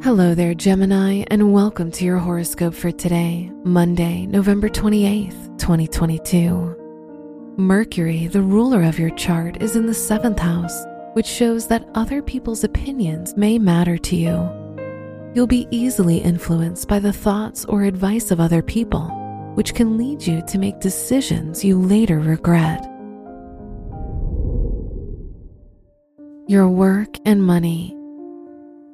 Hello there, Gemini, and welcome to your horoscope for today, Monday, November 28th, 2022. Mercury, the ruler of your chart, is in the seventh house, which shows that other people's opinions may matter to you. You'll be easily influenced by the thoughts or advice of other people, which can lead you to make decisions you later regret. Your work and money.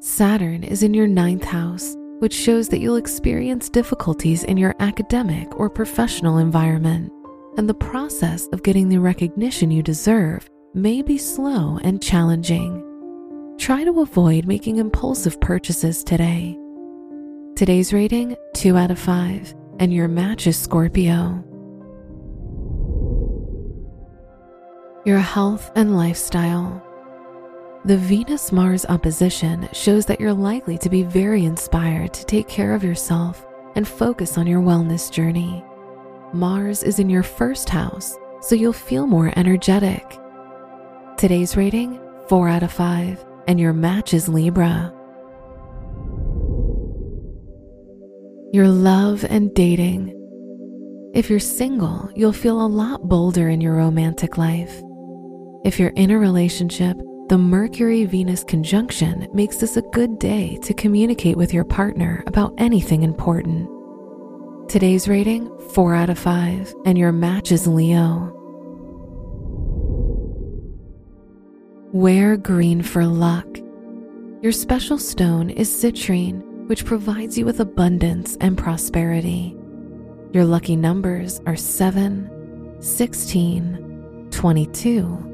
Saturn is in your ninth house, which shows that you'll experience difficulties in your academic or professional environment, and the process of getting the recognition you deserve may be slow and challenging. Try to avoid making impulsive purchases today. Today's rating 2 out of 5, and your match is Scorpio. Your health and lifestyle. The Venus Mars opposition shows that you're likely to be very inspired to take care of yourself and focus on your wellness journey. Mars is in your first house, so you'll feel more energetic. Today's rating 4 out of 5, and your match is Libra. Your love and dating. If you're single, you'll feel a lot bolder in your romantic life. If you're in a relationship, the Mercury Venus conjunction makes this a good day to communicate with your partner about anything important. Today's rating 4 out of 5, and your match is Leo. Wear green for luck. Your special stone is citrine, which provides you with abundance and prosperity. Your lucky numbers are 7, 16, 22,